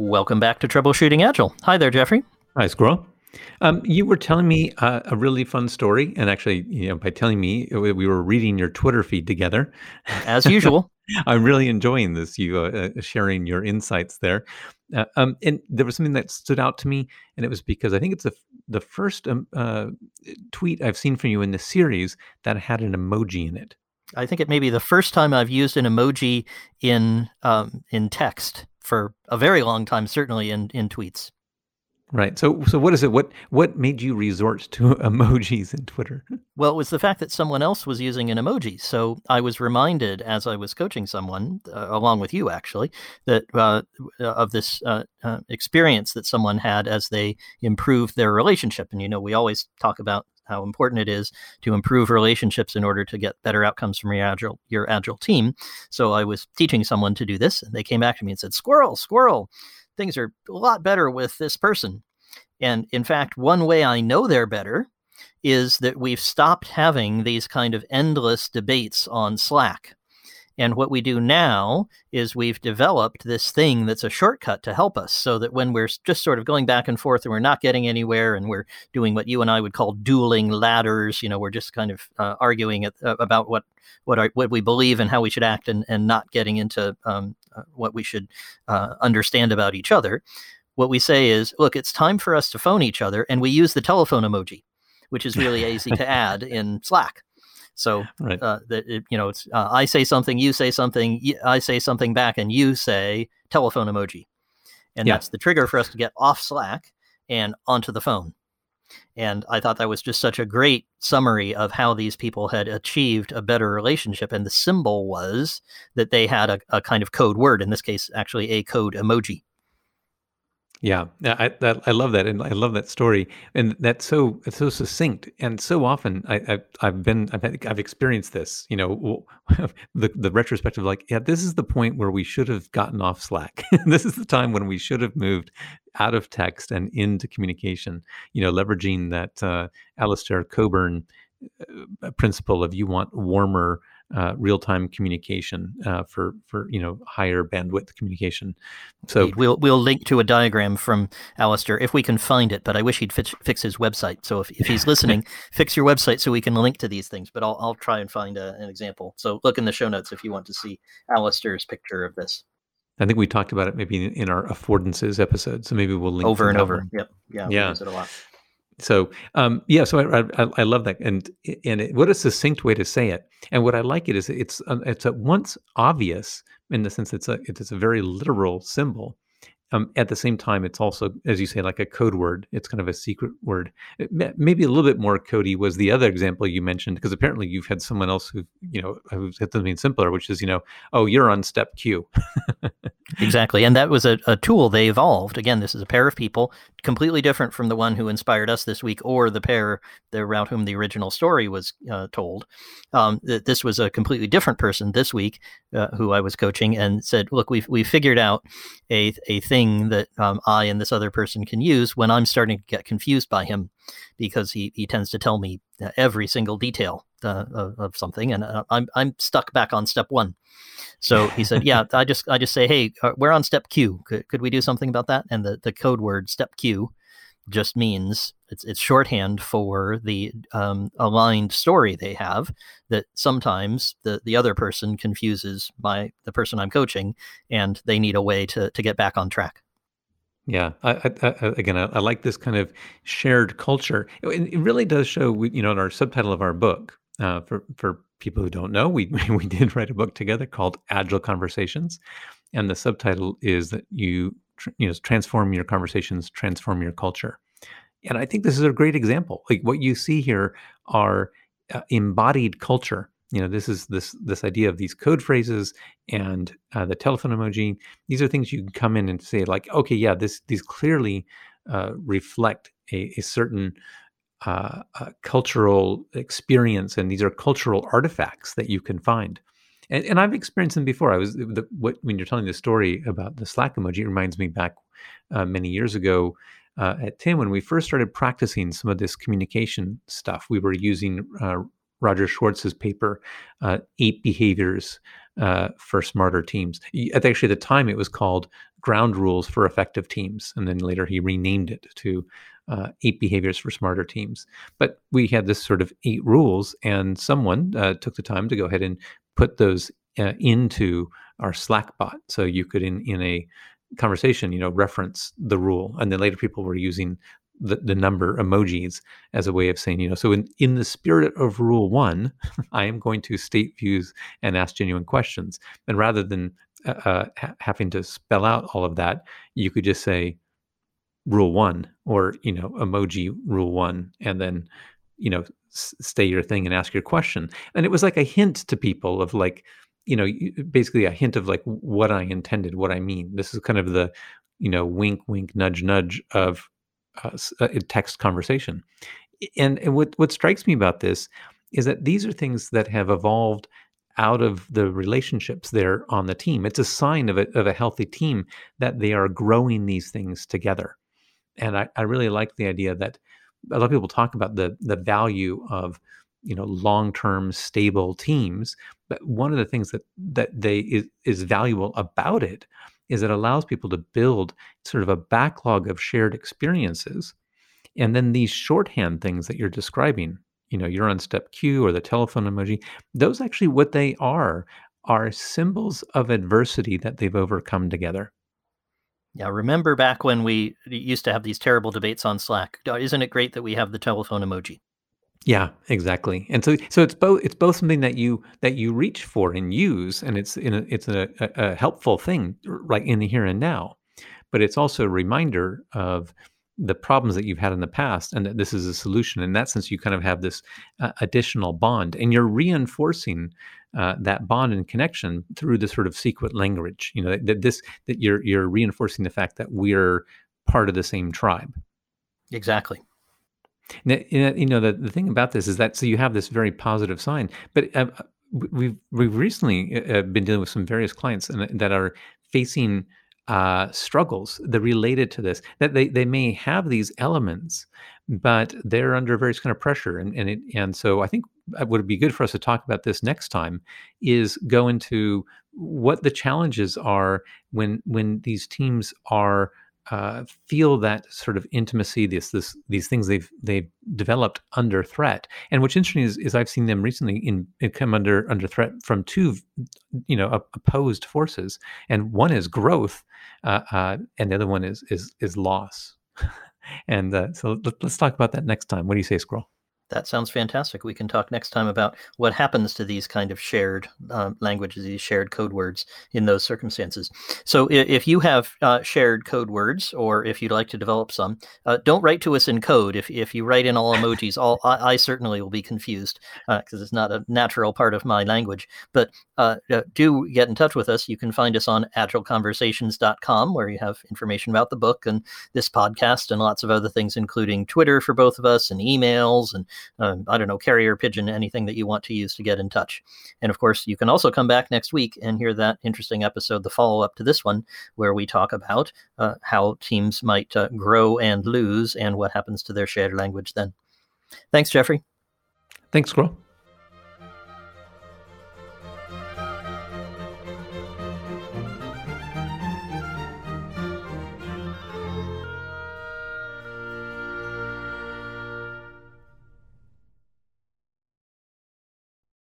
Welcome back to Troubleshooting Agile. Hi there, Jeffrey. Hi, Squirrel. Um, you were telling me uh, a really fun story, and actually, you know, by telling me, we were reading your Twitter feed together, as usual. I'm really enjoying this. You uh, uh, sharing your insights there, uh, um, and there was something that stood out to me, and it was because I think it's the the first um, uh, tweet I've seen from you in the series that had an emoji in it. I think it may be the first time I've used an emoji in um, in text for a very long time, certainly in in tweets. Right. So so what is it? What what made you resort to emojis in Twitter? Well, it was the fact that someone else was using an emoji. So I was reminded as I was coaching someone, uh, along with you actually, that uh, of this uh, uh, experience that someone had as they improved their relationship. And you know, we always talk about how important it is to improve relationships in order to get better outcomes from your agile your agile team. So I was teaching someone to do this, and they came back to me and said, "Squirrel, squirrel." things are a lot better with this person. And in fact, one way I know they're better is that we've stopped having these kind of endless debates on Slack. And what we do now is we've developed this thing that's a shortcut to help us so that when we're just sort of going back and forth and we're not getting anywhere and we're doing what you and I would call dueling ladders, you know, we're just kind of uh, arguing at, uh, about what what what we believe and how we should act and, and not getting into um, uh, what we should uh, understand about each other. What we say is, look, it's time for us to phone each other, and we use the telephone emoji, which is really easy to add in Slack. So right. uh, that it, you know, it's uh, I say something, you say something, I say something back, and you say telephone emoji, and yeah. that's the trigger for us to get off Slack and onto the phone. And I thought that was just such a great summary of how these people had achieved a better relationship. And the symbol was that they had a, a kind of code word, in this case, actually a code emoji. Yeah, I that, I love that, and I love that story, and that's so it's so succinct, and so often I, I I've been I've had, I've experienced this, you know, the the retrospective, like yeah, this is the point where we should have gotten off Slack. this is the time when we should have moved out of text and into communication. You know, leveraging that uh, Alistair Cockburn uh, principle of you want warmer uh, real-time communication uh, for for you know higher bandwidth communication. So Indeed. we'll we'll link to a diagram from Alistair if we can find it. But I wish he'd fix, fix his website. So if, if he's listening, fix your website so we can link to these things. But I'll I'll try and find a, an example. So look in the show notes if you want to see Alistair's picture of this. I think we talked about it maybe in, in our affordances episode. So maybe we'll link over and over. One. Yep. Yeah. Yeah. So um, yeah, so I, I, I, love that, and and it, what a succinct way to say it. And what I like it is it's uh, it's at once obvious in the sense it's a it's a very literal symbol, um, at the same time, it's also, as you say, like a code word. It's kind of a secret word. It, maybe a little bit more cody was the other example you mentioned, because apparently you've had someone else who, you know, who's had something simpler, which is, you know, oh, you're on step Q. exactly. And that was a, a tool they evolved. Again, this is a pair of people, completely different from the one who inspired us this week or the pair around whom the original story was uh, told. Um, th- this was a completely different person this week uh, who I was coaching and said, look, we've, we figured out a, a thing thing that um, I and this other person can use when I'm starting to get confused by him because he, he tends to tell me uh, every single detail uh, of, of, something and uh, I'm, I'm stuck back on step one. So he said, yeah, I just, I just say, Hey, uh, we're on step Q. Could, could we do something about that? And the, the code word step Q just means it's it's shorthand for the um, aligned story they have that sometimes the the other person confuses my the person I'm coaching and they need a way to to get back on track. Yeah, I, I, I, again, I, like this kind of shared culture. It, it, really does show, you know, in our subtitle of our book. Uh, for for people who don't know, we we did write a book together called Agile Conversations, and the subtitle is that you you know transform your conversations, transform your culture. And I think this is a great example. Like what you see here are uh, embodied culture. You know, this is this this idea of these code phrases and uh, the telephone emoji. These are things you can come in and say, like, okay, yeah, this these clearly uh, reflect a, a certain uh, uh, cultural experience, and these are cultural artifacts that you can find. And, and I've experienced them before. I was the, what when you're telling the story about the Slack emoji, it reminds me back uh, many years ago uh, at TIM, when we first started practicing some of this communication stuff, we were using Roger Schwarz's paper, uh, Eight Behaviors uh, for Smarter Teams. At actually, at the time, it was called ground rules for effective teams. And then later he renamed it to uh, eight behaviors for smarter teams. But we had this sort of eight rules, and someone uh, took the time to go ahead and put those uh, into our Slack bot. So you could, in in a conversation, you know, reference the rule, and then later people were using the, the number emojis as a way of saying, you know, so in, in the spirit of rule one, I am going to state views and ask genuine questions. And rather than uh, uh, ha- having to spell out all of that, you could just say rule one or, you know, emoji rule one, and then, you know, s- say your thing and ask your question. And it was like a hint to people of like, you know, basically a hint of like what I intended, what I mean. This is kind of the, you know, wink, wink, nudge, nudge of uh, uh text conversation. And, and what what strikes me about this is that these are things that have evolved out of the relationships there on the team. It's a sign of a, of a healthy team that they are growing these things together. And I, I really like the idea that a lot of people talk about the the value of you know long-term stable teams but one of the things that that they is, is valuable about it is it allows people to build sort of a backlog of shared experiences and then these shorthand things that you're describing you know you're on step q or the telephone emoji those actually what they are are symbols of adversity that they've overcome together yeah, remember back when we used to have these terrible debates on Slack? Isn't it great that we have the telephone emoji? Yeah, exactly. And so so it's both it's both something that you that you reach for and use and it's in a, it's a, a, helpful thing right in the here and now. But it's also a reminder of the problems that you've had in the past and that this is a solution. In that sense you kind of have this uh, additional bond and you're reinforcing uh, that bond and connection through this sort of secret language. You know that this that you're you're reinforcing the fact that we're part of the same tribe. Exactly. You know, the, the thing about this is that so you have this very positive sign, but uh, we've we've recently uh, uh, been dealing with some various clients and, that are facing uh, struggles that related to this. That they they may have these elements, but they're under various kind of pressure, and and it, and so I think what would be good for us to talk about this next time is go into what the challenges are when when these teams are uh, feel that sort of intimacy, this, this, these things they've they've developed under threat. And what's interesting is, is I've seen them recently in, in come under under threat from two, you know, opposed forces, and one is growth, uh, uh, and the other one is is is loss. and uh, so let, let's talk about that next time. What do you say, Squirrel? That sounds fantastic. We can talk next time about what happens to these kind of shared uh, languages, these shared code words in those circumstances. So, if, you have uh, shared code words, or if you'd like to develop some, uh, don't write to us in code. If, if you write in all emojis, all I, I certainly will be confused because uh, it's not a natural part of my language. But uh, uh, do get in touch with us. You can find us on agileconversations.com, where you have information about the book and this podcast and lots of other things, including Twitter for both of us and emails and uh, I don't know, carrier pigeon, anything that you want to use to get in touch. And of course, you can also come back next week and hear that interesting episode, the follow up to this one, where we talk about uh, how teams might uh, grow and lose and what happens to their shared language then. Thanks, Jeffrey. Thanks, Squirrel.